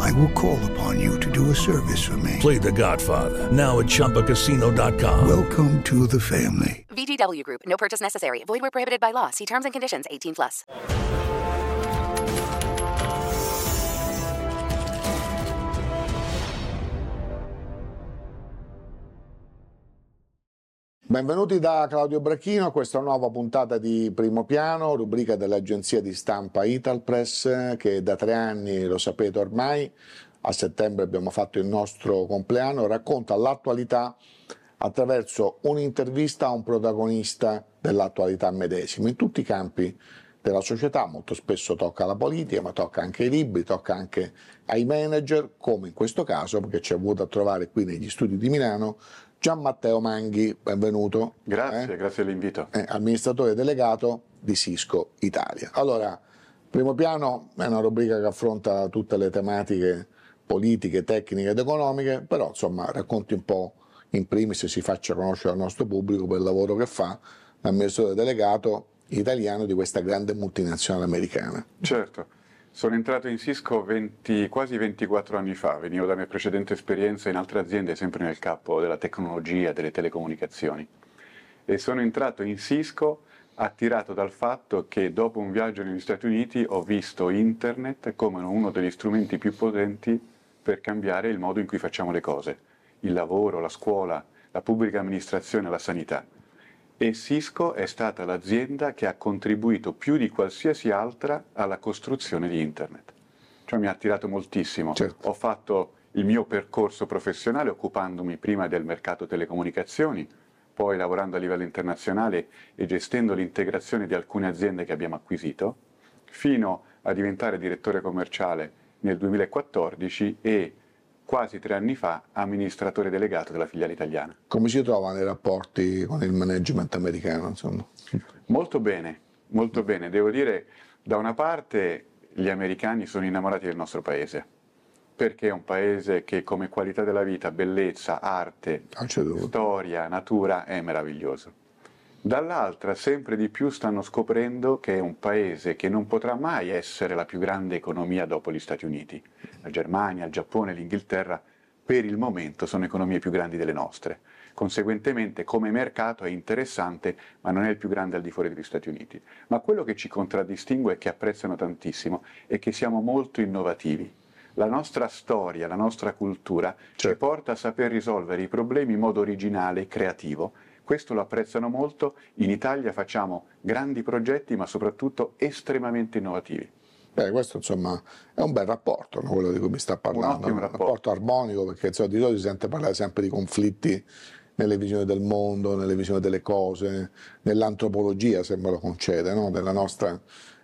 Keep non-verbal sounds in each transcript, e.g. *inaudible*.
I will call upon you to do a service for me. Play The Godfather now at ChumbaCasino.com. Welcome to the family. VGW Group. No purchase necessary. Void where prohibited by law. See terms and conditions. 18 plus. Benvenuti da Claudio Bracchino a questa nuova puntata di Primo Piano, rubrica dell'agenzia di stampa Italpress che da tre anni, lo sapete ormai, a settembre abbiamo fatto il nostro compleanno, racconta l'attualità attraverso un'intervista a un protagonista dell'attualità medesimo, in tutti i campi della società, molto spesso tocca la politica, ma tocca anche ai libri, tocca anche ai manager, come in questo caso, perché ci ha avuto a trovare qui negli studi di Milano Gian Matteo Manghi, benvenuto. Grazie, eh? grazie dell'invito. Eh, amministratore delegato di Cisco Italia. Allora, primo piano è una rubrica che affronta tutte le tematiche politiche, tecniche ed economiche, però insomma racconti un po' in primis si faccia conoscere al nostro pubblico per il lavoro che fa l'amministratore delegato italiano di questa grande multinazionale americana. Certo. Sono entrato in Cisco 20, quasi 24 anni fa, venivo da mia precedente esperienza in altre aziende, sempre nel campo della tecnologia, delle telecomunicazioni. E sono entrato in Cisco attirato dal fatto che dopo un viaggio negli Stati Uniti ho visto Internet come uno degli strumenti più potenti per cambiare il modo in cui facciamo le cose, il lavoro, la scuola, la pubblica amministrazione, la sanità e Cisco è stata l'azienda che ha contribuito più di qualsiasi altra alla costruzione di Internet. Cioè mi ha attirato moltissimo. Certo. Ho fatto il mio percorso professionale occupandomi prima del mercato telecomunicazioni, poi lavorando a livello internazionale e gestendo l'integrazione di alcune aziende che abbiamo acquisito, fino a diventare direttore commerciale nel 2014 e quasi tre anni fa amministratore delegato della filiale italiana. Come si trova nei rapporti con il management americano? Insomma? Molto bene, molto bene. Devo dire, da una parte gli americani sono innamorati del nostro paese, perché è un paese che come qualità della vita, bellezza, arte, storia, natura è meraviglioso. Dall'altra sempre di più stanno scoprendo che è un paese che non potrà mai essere la più grande economia dopo gli Stati Uniti. La Germania, il Giappone, l'Inghilterra per il momento sono economie più grandi delle nostre. Conseguentemente come mercato è interessante, ma non è il più grande al di fuori degli Stati Uniti. Ma quello che ci contraddistingue e che apprezzano tantissimo è che siamo molto innovativi. La nostra storia, la nostra cultura ci Certo. porta a saper risolvere i problemi in modo originale e creativo questo lo apprezzano molto, in Italia facciamo grandi progetti ma soprattutto estremamente innovativi. Beh, questo insomma è un bel rapporto, no? quello di cui mi sta parlando, ottimo un rapporto. armonico perché insomma, di solito si sente parlare sempre di conflitti nelle visioni del mondo, nelle visioni delle cose, nell'antropologia se me lo concede, no? della nostra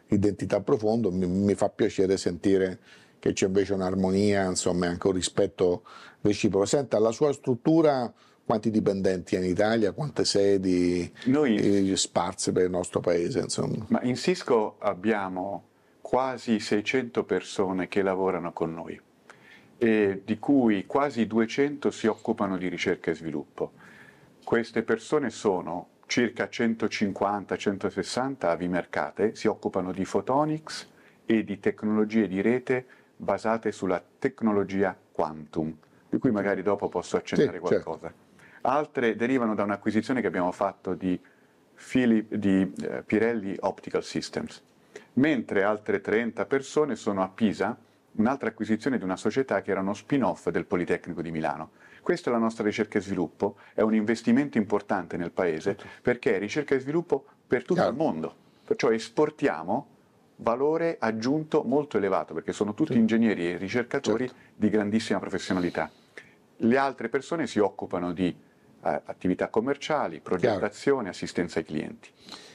identità profonda, mi, mi fa piacere sentire che c'è invece un'armonia, insomma, anche un rispetto reciproco. Senta, la sua struttura, quanti dipendenti ha in Italia, quante sedi Noi- eh, sparse per il nostro paese, insomma. Ma in Cisco abbiamo quasi 600 persone che lavorano con noi, e di cui quasi 200 si occupano di ricerca e sviluppo. Queste persone sono circa 150-160 avimercate, si occupano di photonics e di tecnologie di rete basate sulla tecnologia quantum, di cui magari dopo posso accennare Sì, certo. Altre derivano da un'acquisizione che abbiamo fatto di, Philip- di eh, Pirelli Optical Systems, mentre altre 30 persone sono a Pisa, un'altra acquisizione di una società che era uno spin-off del Politecnico di Milano. Questa è la nostra ricerca e sviluppo, è un investimento importante nel Paese perché è ricerca e sviluppo per tutto Chiaro. il mondo, perciò esportiamo valore aggiunto molto elevato perché sono tutti ingegneri e ricercatori Certo. di grandissima professionalità. Le altre persone si occupano di attività commerciali, progettazione, assistenza ai clienti.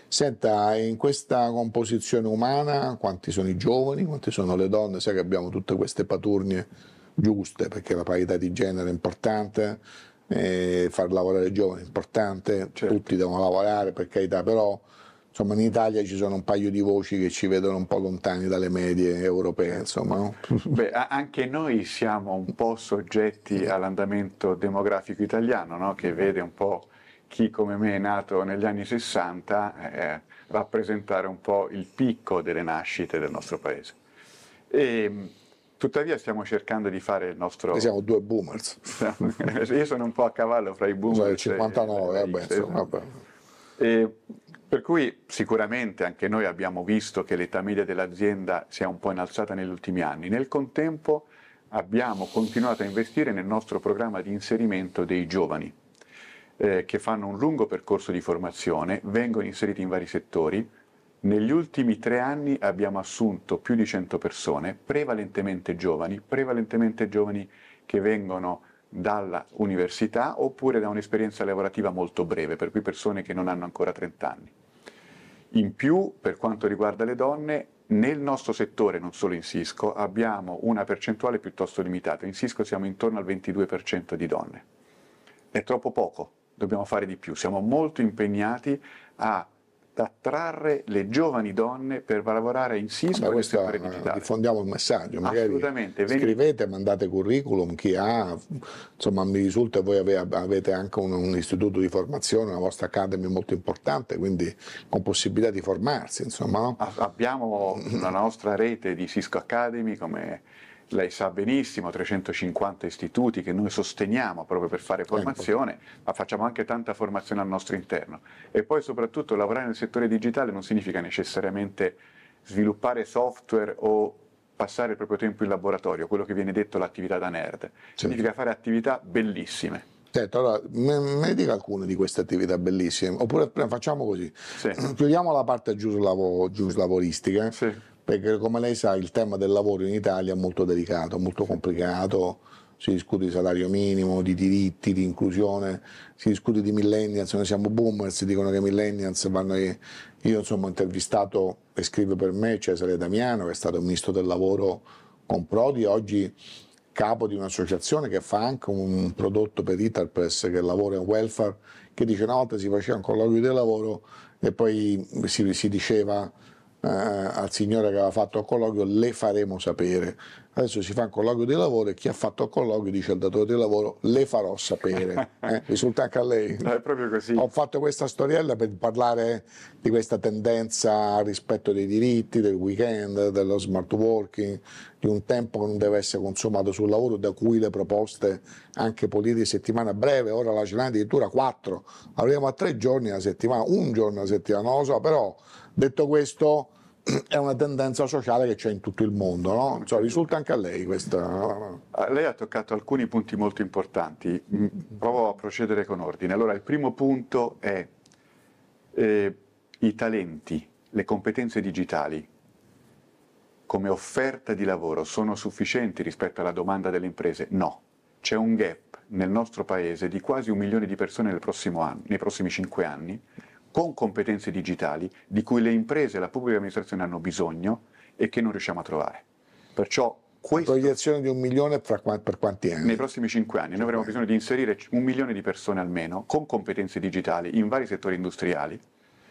Senta, in questa composizione umana quanti sono i giovani, quanti sono le donne? Sai che abbiamo tutte queste paturnie giuste perché la parità di genere è importante, eh, far lavorare i giovani è importante, Certo. tutti devono lavorare per carità, però insomma in Italia ci sono un paio di voci che ci vedono un po' lontani dalle medie europee, insomma. no? *laughs* Beh, anche noi siamo un po' soggetti all'andamento demografico italiano, no? che vede un po' chi come me è nato negli anni 60 eh, rappresentare un po' il picco delle nascite del nostro paese. E, mh, tuttavia stiamo cercando di fare il nostro... Siamo due boomers. *laughs* Io sono un po' a cavallo fra i boomer Sono del e- 59, e- vabbè, insomma, vabbè. e per cui sicuramente anche noi abbiamo visto che l'età media dell'azienda si è un po' innalzata negli ultimi anni. Nel contempo abbiamo continuato a investire nel nostro programma di inserimento dei giovani eh, che fanno un lungo percorso di formazione, vengono inseriti in vari settori. Negli ultimi tre anni abbiamo assunto più di 100 persone, prevalentemente giovani, prevalentemente giovani che vengono dalla università oppure da un'esperienza lavorativa molto breve, per cui persone che non hanno ancora 30 anni. In più, per quanto riguarda le donne, nel nostro settore, non solo in Cisco, abbiamo una percentuale piuttosto limitata. In Cisco siamo intorno al 22% di donne. È troppo poco, dobbiamo fare di più. Siamo molto impegnati a attrarre le giovani donne per lavorare in Cisco nel questo, eh, digitale. diffondiamo il messaggio, magari scrivete, mandate curriculum, chi ha, insomma mi risulta che voi ave- avete anche un, un istituto di formazione, una vostra academy molto importante, quindi con possibilità di formarsi, insomma, no? Abbiamo la nostra rete di Cisco Academy, come lei sa benissimo, 350 istituti che noi sosteniamo proprio per fare formazione, ma facciamo anche tanta formazione al nostro interno. E poi soprattutto lavorare nel settore digitale non significa necessariamente sviluppare software o passare il proprio tempo in laboratorio, quello che viene detto l'attività da nerd. Significa fare attività bellissime. Certo, allora me, dica alcune di queste attività bellissime, oppure facciamo così, Sì. *clears throat* chiudiamo la parte giuslavo- giuslavoristica, Sì. Perché come lei sa il tema del lavoro in Italia è molto delicato, molto complicato, si discute di salario minimo, di diritti, di inclusione, si discute di millennials, noi siamo boomers, dicono che millennials vanno... Io insomma ho intervistato e scrive per me Cesare Damiano, che è stato ministro del lavoro con Prodi, oggi capo di un'associazione che fa anche un prodotto per Italpress che lavora in welfare, che dice una volta si faceva un colloquio di lavoro e poi si, si diceva eh, al signore che aveva fatto il colloquio le faremo sapere. Adesso si fa un colloquio di lavoro e chi ha fatto il colloquio dice al datore di lavoro le farò sapere. *laughs* Eh, risulta anche a lei? È proprio così. Ho fatto questa storiella per parlare di questa tendenza al rispetto dei diritti, del weekend, dello smart working, di un tempo che non deve essere consumato sul lavoro, da cui le proposte anche politiche settimana breve, ora la ce n'è addirittura quattro, arriviamo a tre giorni alla settimana, un giorno alla settimana, non lo so, però detto questo è una tendenza sociale che c'è in tutto il mondo, no? Insomma, risulta anche a lei questa... Ah, Lei ha toccato alcuni punti molto importanti, Mm, provo a procedere con ordine. Allora, il primo punto è eh, i talenti, le competenze digitali come offerta di lavoro sono sufficienti rispetto alla domanda delle imprese? No, c'è un gap nel nostro paese di quasi un milione di persone nel prossimo anno- nei prossimi cinque anni con competenze digitali di cui le imprese e la pubblica amministrazione hanno bisogno e che non riusciamo a trovare. Perciò questo Proiezione di un milione per quanti anni? nei prossimi cinque anni noi avremo bisogno di inserire un milione di persone almeno con competenze digitali in vari settori industriali.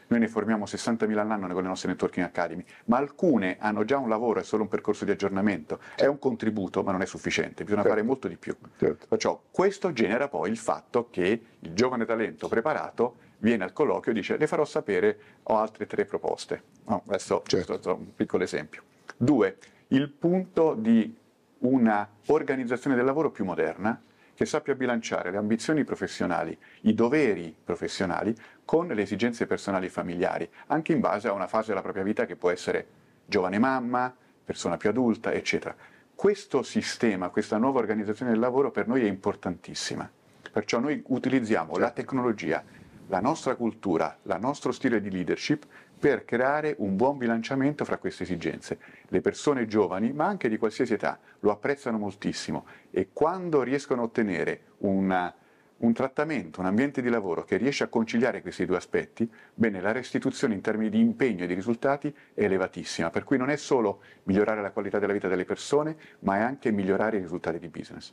Noi ne formiamo 60.000 all'anno con le nostre Networking Academy, ma alcune hanno già un lavoro, è solo un percorso di aggiornamento, è un contributo, ma non è sufficiente, bisogna Certo. fare molto di più. Certo. Perciò questo genera poi il fatto che il giovane talento preparato viene al colloquio e dice le farò sapere, ho altre tre proposte. No, adesso Certo. questo è un piccolo esempio. Due, il punto di una organizzazione del lavoro più moderna che sappia bilanciare le ambizioni professionali, i doveri professionali con le esigenze personali e familiari, anche in base a una fase della propria vita che può essere giovane mamma, persona più adulta, eccetera. questo sistema, questa nuova organizzazione del lavoro per noi è importantissima. Perciò noi utilizziamo la tecnologia, la nostra cultura, il nostro stile di leadership per creare un buon bilanciamento fra queste esigenze. Le persone giovani, ma anche di qualsiasi età, lo apprezzano moltissimo e quando riescono a ottenere una, un trattamento, un ambiente di lavoro che riesce a conciliare questi due aspetti, bene, la restituzione in termini di impegno e di risultati è elevatissima, per cui non è solo migliorare la qualità della vita delle persone, ma è anche migliorare i risultati di business.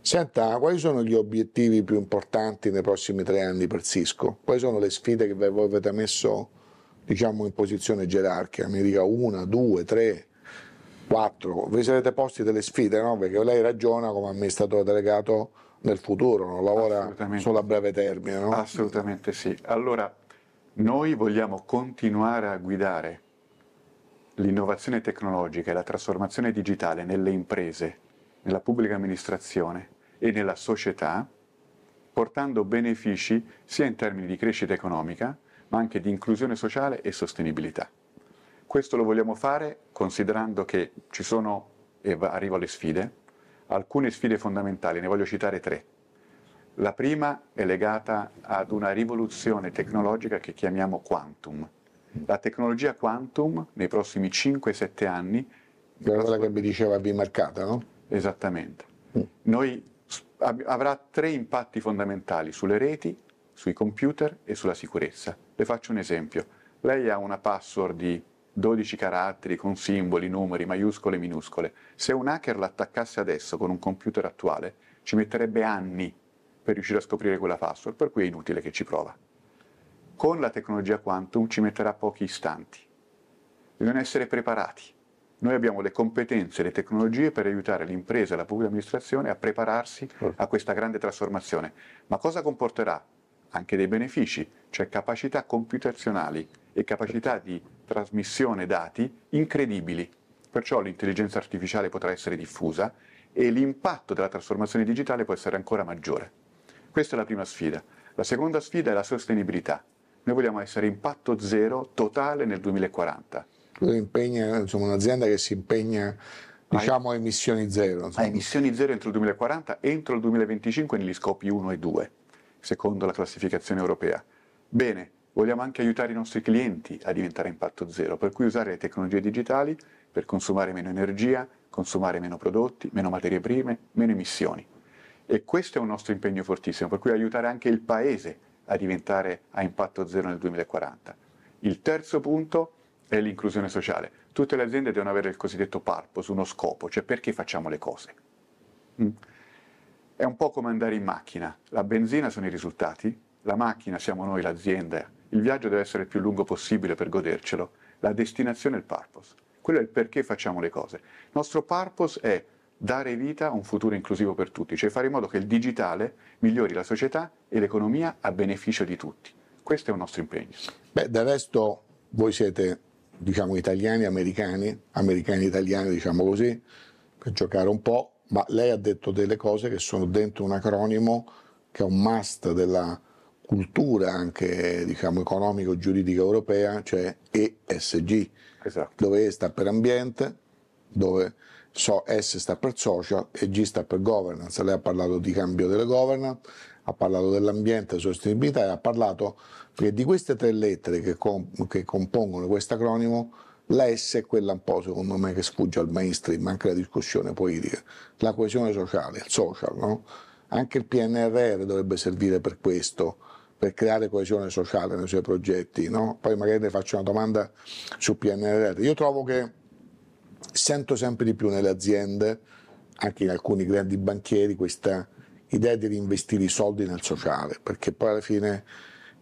Senta, quali sono gli obiettivi più importanti nei prossimi tre anni per Cisco? Quali sono le sfide che voi avete messo diciamo in posizione gerarchica, mi dica una, due, tre, quattro, vi sarete posti delle sfide, no? Perché lei ragiona come amministratore delegato nel futuro, non lavora solo a breve termine, no? Assolutamente sì. Allora, noi vogliamo continuare a guidare l'innovazione tecnologica e la trasformazione digitale nelle imprese, nella pubblica amministrazione e nella società, portando benefici sia in termini di crescita economica, ma anche di inclusione sociale e sostenibilità. Questo lo vogliamo fare considerando che ci sono, e arrivo alle sfide, alcune sfide fondamentali, ne voglio citare tre. La prima è legata ad una rivoluzione tecnologica che chiamiamo quantum. La tecnologia quantum nei prossimi 5-7 anni... Quella che mi diceva Bimarcata, no? Esattamente. Mm. Noi, avrà tre impatti fondamentali sulle reti, sui computer e sulla sicurezza. Le faccio un esempio. Lei ha una password di 12 caratteri con simboli, numeri, maiuscole e minuscole. Se un hacker l'attaccasse adesso con un computer attuale, ci metterebbe anni per riuscire a scoprire quella password, per cui è inutile che ci prova. Con la tecnologia quantum ci metterà pochi istanti. Bisogna essere preparati. Noi abbiamo le competenze e le tecnologie per aiutare l'impresa e la pubblica amministrazione a prepararsi a questa grande trasformazione. Ma cosa comporterà? anche dei benefici, cioè capacità computazionali e capacità di trasmissione dati incredibili. Perciò l'intelligenza artificiale potrà essere diffusa e l'impatto della trasformazione digitale può essere ancora maggiore. Questa è la prima sfida. La seconda sfida è la sostenibilità. Noi vogliamo essere impatto zero totale nel 2040. Impegna, insomma, un'azienda che si impegna diciamo a emissioni zero. Insomma. A emissioni zero entro il 2040, entro il 2025 negli scopi 1 e 2 secondo la classificazione europea. Bene, vogliamo anche aiutare i nostri clienti a diventare impatto zero, per cui usare le tecnologie digitali per consumare meno energia, consumare meno prodotti, meno materie prime, meno emissioni. E questo è un nostro impegno fortissimo, per cui aiutare anche il Paese a diventare a impatto zero nel 2040. Il terzo punto è l'inclusione sociale. Tutte le aziende devono avere il cosiddetto purpose, uno scopo, cioè perché facciamo le cose. Mm. È un po' come andare in macchina. La benzina sono i risultati, la macchina siamo noi, l'azienda. Il viaggio deve essere il più lungo possibile per godercelo. La destinazione è il purpose. Quello è il perché facciamo le cose. Il nostro purpose è dare vita a un futuro inclusivo per tutti, cioè fare in modo che il digitale migliori la società e l'economia a beneficio di tutti. Questo è il nostro impegno. Beh, del resto voi siete, diciamo, italiani, americani, americani italiani, diciamo così, per giocare un po', ma lei ha detto delle cose che sono dentro un acronimo che è un must della cultura anche diciamo, economico-giuridica europea, cioè ESG, esatto. dove E sta per ambiente, dove so, S sta per social e G sta per governance. Lei ha parlato di cambio delle governance, ha parlato dell'ambiente, sostenibilità e ha parlato perché di queste tre lettere che, comp- che compongono questo acronimo la S è quella un po', secondo me, che sfugge al mainstream, anche la discussione politica, la coesione sociale, il social, no? Anche il PNRR dovrebbe servire per questo, per creare coesione sociale nei suoi progetti, no? Poi magari le faccio una domanda sul PNRR. Io trovo che sento sempre di più nelle aziende, anche in alcuni grandi banchieri, questa idea di reinvestire i soldi nel sociale, perché poi alla fine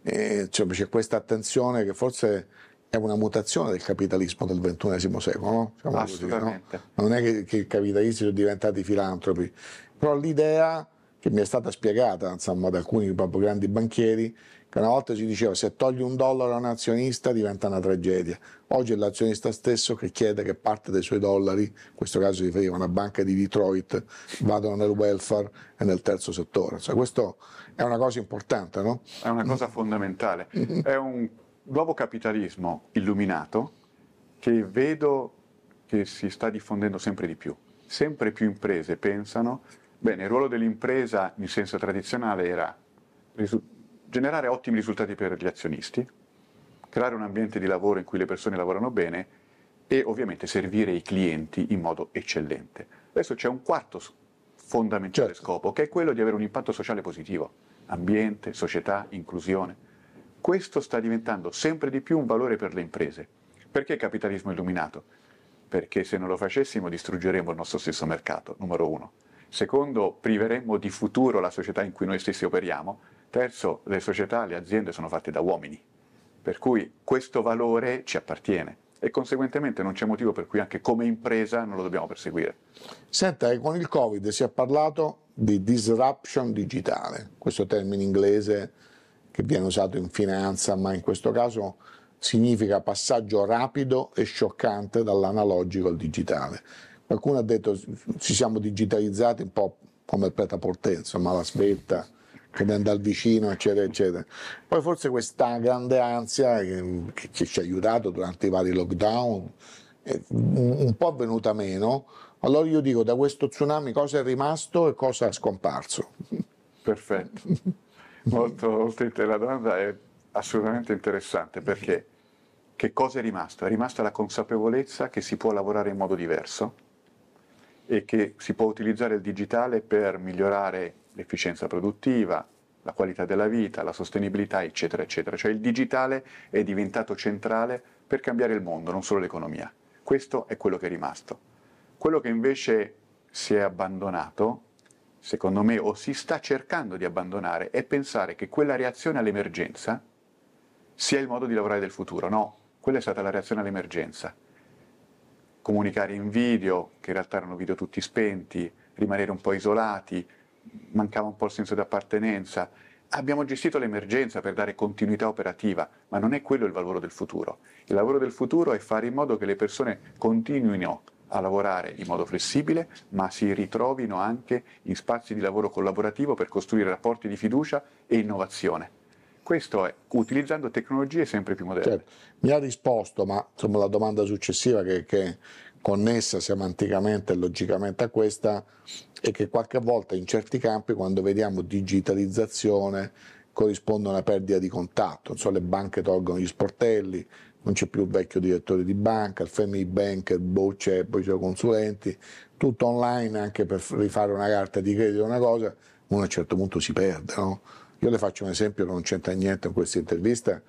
eh, cioè, c'è questa attenzione che forse è una mutazione del capitalismo del XXI secolo, no? Diciamo Assolutamente. Così, no? Non è che, che i capitalisti sono diventati filantropi, però l'idea che mi è stata spiegata insomma, da alcuni proprio grandi banchieri, che una volta si diceva se togli un dollaro a un azionista diventa una tragedia. Oggi è l'azionista stesso che chiede che parte dei suoi dollari, in questo caso si riferiva a una banca di Detroit, vadano nel welfare e nel terzo settore. Cioè, questo è una cosa importante, no? È una cosa fondamentale. è un nuovo capitalismo illuminato che vedo che si sta diffondendo sempre di più. sempre più imprese pensano, bene, il ruolo dell'impresa in senso tradizionale era generare ottimi risultati per gli azionisti, creare un ambiente di lavoro in cui le persone lavorano bene e ovviamente servire i clienti in modo eccellente. Adesso c'è un quarto fondamentale Certo. scopo, che è quello di avere un impatto sociale positivo, ambiente, società, inclusione. Questo sta diventando sempre di più un valore per le imprese. Perché capitalismo illuminato? Perché se non lo facessimo distruggeremmo il nostro stesso mercato, numero uno. Secondo, priveremmo di futuro la società in cui noi stessi operiamo. Terzo, le società, le aziende sono fatte da uomini. Per cui questo valore ci appartiene e conseguentemente non c'è motivo per cui anche come impresa non lo dobbiamo perseguire. Senta, eh, con il Covid si è parlato di disruption digitale, questo termine inglese che viene usato in finanza, ma in questo caso significa passaggio rapido e scioccante dall'analogico al digitale. Qualcuno ha detto ci siamo digitalizzati un po' come il pret-à-porter, insomma la che viene dal vicino, eccetera, eccetera. Poi forse questa grande ansia che, che- ci ha aiutato durante i vari lockdown è un un po' venuta meno. Allora io dico da questo tsunami cosa è rimasto e cosa è scomparso. Perfetto. Molto, la domanda è assolutamente interessante perché che cosa è rimasto? È rimasta la consapevolezza che si può lavorare in modo diverso e che si può utilizzare il digitale per migliorare l'efficienza produttiva, la qualità della vita, la sostenibilità, eccetera, eccetera. Cioè il digitale è diventato centrale per cambiare il mondo, non solo l'economia. Questo è quello che è rimasto. Quello che invece si è abbandonato, secondo me, o si sta cercando di abbandonare, è pensare che quella reazione all'emergenza sia il modo di lavorare del futuro. No, quella è stata la reazione all'emergenza. Comunicare in video, che in realtà erano video tutti spenti, rimanere un po' isolati, mancava un po' il senso di appartenenza. Abbiamo gestito l'emergenza per dare continuità operativa, ma non è quello il lavoro del futuro. Il lavoro del futuro è fare in modo che le persone continuino a lavorare in modo flessibile, ma si ritrovino anche in spazi di lavoro collaborativo per costruire rapporti di fiducia e innovazione. Questo è utilizzando tecnologie sempre più moderne. Certo, mi ha risposto, ma insomma la domanda successiva che, è connessa semanticamente e logicamente a questa è che qualche volta in certi campi quando vediamo digitalizzazione corrisponde a una perdita di contatto, so, le banche tolgono gli sportelli, non c'è più il vecchio direttore di banca, il family banker, boh, c'è, poi c'è consulenti, tutto online anche per rifare una carta di credito, una cosa, uno a un certo punto si perde, no? Io le faccio un esempio non c'entra niente in questa intervista,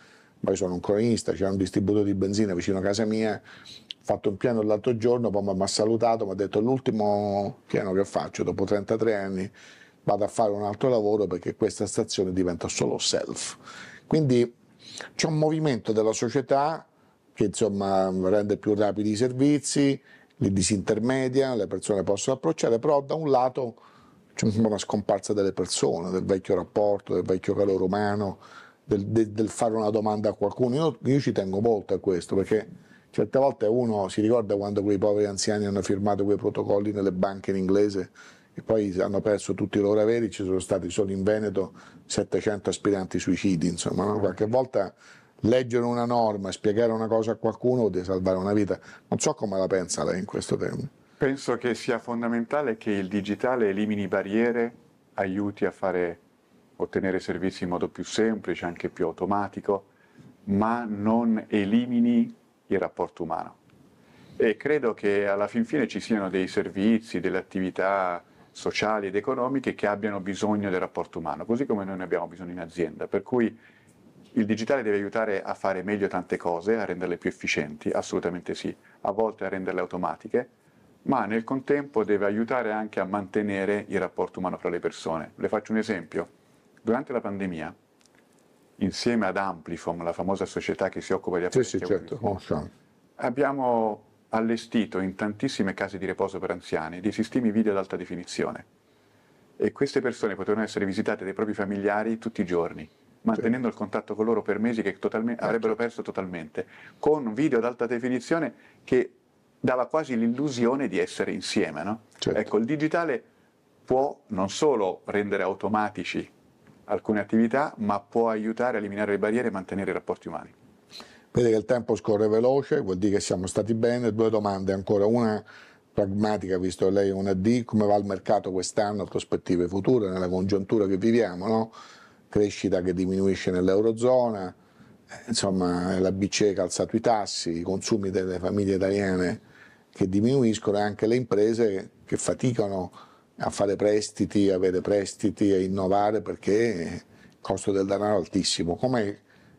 ma io sono un cronista, c'era un distributore di benzina vicino a casa mia, ho fatto un piano l'altro giorno, poi mi ha salutato, mi ha detto l'ultimo piano che faccio dopo 33 anni vado a fare un altro lavoro perché questa stazione diventa solo self. Quindi c'è un movimento della società che insomma rende più rapidi i servizi, li disintermedia, le persone possono approcciare, però da un lato c'è una scomparsa delle persone, del vecchio rapporto, del vecchio calore umano, del, del- del fare una domanda a qualcuno. Io, io ci tengo molto a questo perché certe volte uno si ricorda quando quei poveri anziani hanno firmato quei protocolli nelle banche in inglese e poi hanno perso tutti i loro averi, ci sono stati solo in Veneto 700 aspiranti suicidi, insomma, no? qualche volta leggere una norma, spiegare una cosa a qualcuno vuol dire salvare una vita. Non so come la pensa lei in questo termine. Penso che sia fondamentale che il digitale elimini barriere, aiuti a fare, ottenere servizi in modo più semplice, anche più automatico, ma non elimini il rapporto umano. E credo che alla fin fine ci siano dei servizi, delle attività sociali ed economiche che abbiano bisogno del rapporto umano, così come noi ne abbiamo bisogno in azienda. Per cui il digitale deve aiutare a fare meglio tante cose, a renderle più efficienti, assolutamente sì, a volte a renderle automatiche, ma nel contempo deve aiutare anche a mantenere il rapporto umano fra le persone. Le faccio un esempio. Durante la pandemia, insieme ad Amplifom, la famosa società che si occupa di Sì, sì, apparecchi certo, abbiamo allestito in tantissime case di riposo per anziani dei sistemi video ad alta definizione e queste persone potevano essere visitate dai propri familiari tutti i giorni, mantenendo il contatto con loro per mesi che totalme- avrebbero perso totalmente, con video ad alta definizione che dava quasi l'illusione di essere insieme. no? Certo. Ecco, il digitale può non solo rendere automatici alcune attività, ma può aiutare a eliminare le barriere e mantenere i rapporti umani. Vede che il tempo scorre veloce, vuol dire che siamo stati bene. Due domande ancora. Una pragmatica, visto che lei è una D, come va il mercato quest'anno, prospettive future, nella congiuntura che viviamo, no? crescita che diminuisce nell'Eurozona, eh, insomma la BCE ha alzato i tassi, i consumi delle famiglie italiane che diminuiscono anche le imprese che faticano a fare prestiti, avere prestiti, a innovare perché il costo del denaro è altissimo. Com'è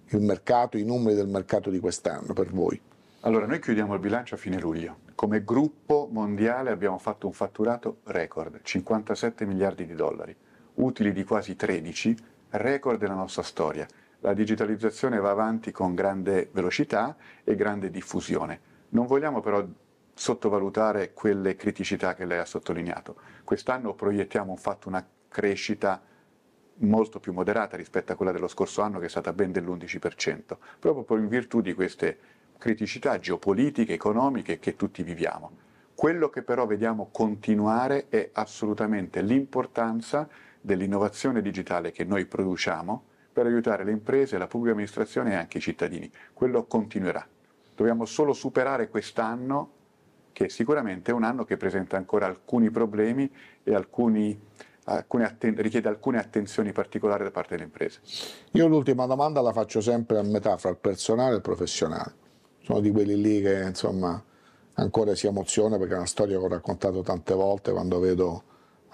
il mercato, i numeri del mercato di quest'anno per voi? Allora, noi chiudiamo il bilancio a fine luglio. Come gruppo mondiale abbiamo fatto un fatturato record, 57 miliardi di dollari, utili di quasi 13, record della nostra storia. La digitalizzazione va avanti con grande velocità e grande diffusione. Non vogliamo però sottovalutare quelle criticità che lei ha sottolineato. Quest'anno proiettiamo fatto una crescita molto più moderata rispetto a quella dello scorso anno che è stata ben dell'11%, proprio in virtù di queste criticità geopolitiche, economiche che tutti viviamo. Quello che però vediamo continuare è assolutamente l'importanza dell'innovazione digitale che noi produciamo per aiutare le imprese, la pubblica amministrazione e anche i cittadini. Quello continuerà. Dobbiamo solo superare quest'anno, che sicuramente è un anno che presenta ancora alcuni problemi e alcuni, alcune atten- richiede alcune attenzioni particolari da parte delle imprese. Io l'ultima domanda la faccio sempre a metà fra il personale e il professionale. Sono di quelli lì che insomma ancora si emoziona perché è una storia che ho raccontato tante volte quando vedo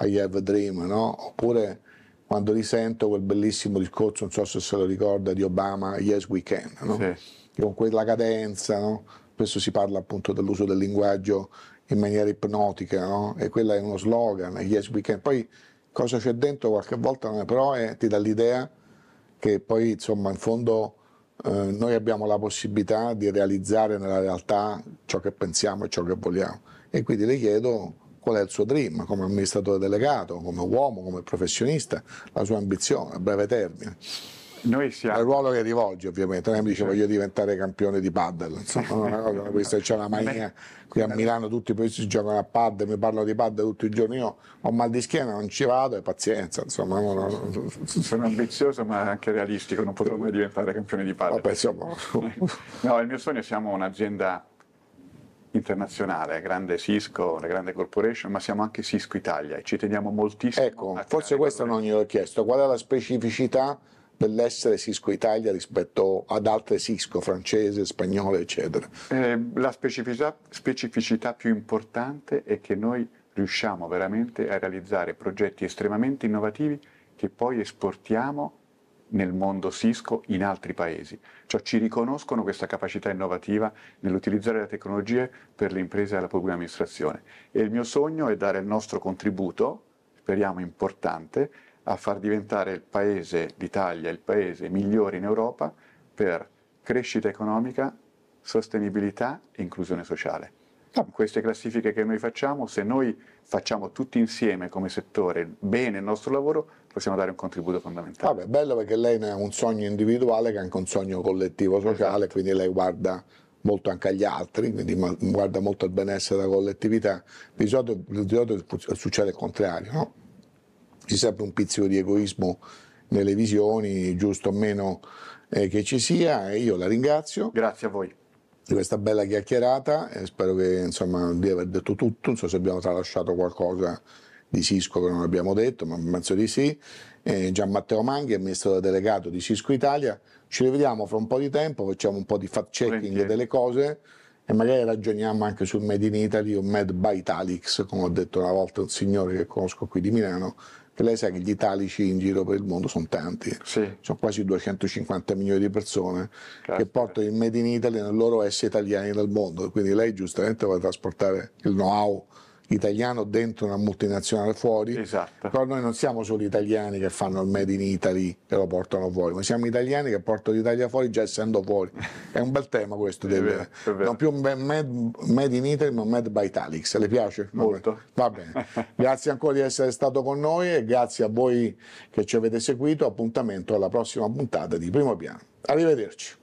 I Have a Dream, no? Oppure quando risento quel bellissimo discorso, non so se se lo ricorda, di Obama, Yes We Can, no? Sì. con quella cadenza, no? Spesso si parla appunto dell'uso del linguaggio in maniera ipnotica, no? e quello è uno slogan, Yes We Can. Poi cosa c'è dentro qualche volta non è, però è, ti dà l'idea che poi insomma in fondo eh, noi abbiamo la possibilità di realizzare nella realtà ciò che pensiamo e ciò che vogliamo. E quindi le chiedo qual è il suo dream come amministratore delegato, come uomo, come professionista, la sua ambizione a breve termine. Noi Il siamo... ruolo che rivolge ovviamente, non è mi dice voglio diventare campione di paddle, insomma, è *laughs* questa, c'è una mania, qui a Milano tutti i paesi giocano a paddle, mi parlano di paddle tutti i giorni, io ho mal di schiena, non ci vado e pazienza, insomma, no, no, no. Sono ambizioso ma anche realistico, non potrò mai diventare campione di padel. vabbè insomma, *laughs* No, il mio sogno siamo un'azienda internazionale, grande Cisco, una grande corporation, ma siamo anche Cisco Italia e ci teniamo moltissimo. ecco, forse questo non gliel'ho chiesto, qual è la specificità dell'essere Cisco Italia rispetto ad altre Cisco, francese, spagnole, eccetera. Eh, la specificità, specificità più importante è che noi riusciamo veramente a realizzare progetti estremamente innovativi che poi esportiamo nel mondo Cisco in altri paesi. Cioè ci riconoscono questa capacità innovativa nell'utilizzare le tecnologie per le imprese e la pubblica amministrazione. E il mio sogno è dare il nostro contributo, speriamo importante, a far diventare il paese, l'Italia, il paese migliore in Europa per crescita economica, sostenibilità e inclusione sociale. In queste classifiche che noi facciamo, se noi facciamo tutti insieme come settore bene il nostro lavoro, possiamo dare un contributo fondamentale. Vabbè, bello perché lei ha un sogno individuale che è anche un sogno collettivo sociale, quindi lei guarda molto anche agli altri, quindi guarda molto al benessere della collettività. Di solito, di solito succede il contrario, no? C'è sempre un pizzico di egoismo nelle visioni, giusto o meno eh, che ci sia, e io la ringrazio Grazie a voi. di questa bella chiacchierata e spero che, insomma, di aver detto tutto, non so se abbiamo tralasciato qualcosa di Cisco che non abbiamo detto, ma penso di sì. Eh, Gian Matteo Manghi, amministratore delegato di Cisco Italia. Ci rivediamo fra un po' di tempo, facciamo un po' di fact checking delle cose e magari ragioniamo anche sul Made in Italy o Made by Italix, come ho detto una volta un signore che conosco qui di Milano, che lei sa che gli italici in giro per il mondo sono tanti, Sì. sono quasi 250 milioni di persone che Caspita. portano il Made in Italy nel loro essere italiani del mondo, quindi lei giustamente vuole trasportare il know-how italiano dentro una multinazionale fuori, Esatto. però noi non siamo solo italiani che fanno il Made in Italy e lo portano fuori, ma siamo italiani che portano l'Italia fuori già essendo fuori. *laughs* È un bel tema questo, È vero, è vero. non più un made, made in Italy ma Made by Italix, le piace? Molto. Va bene, *laughs* grazie ancora di essere stato con noi e grazie a voi che ci avete seguito, appuntamento alla prossima puntata di Primo Piano. Arrivederci.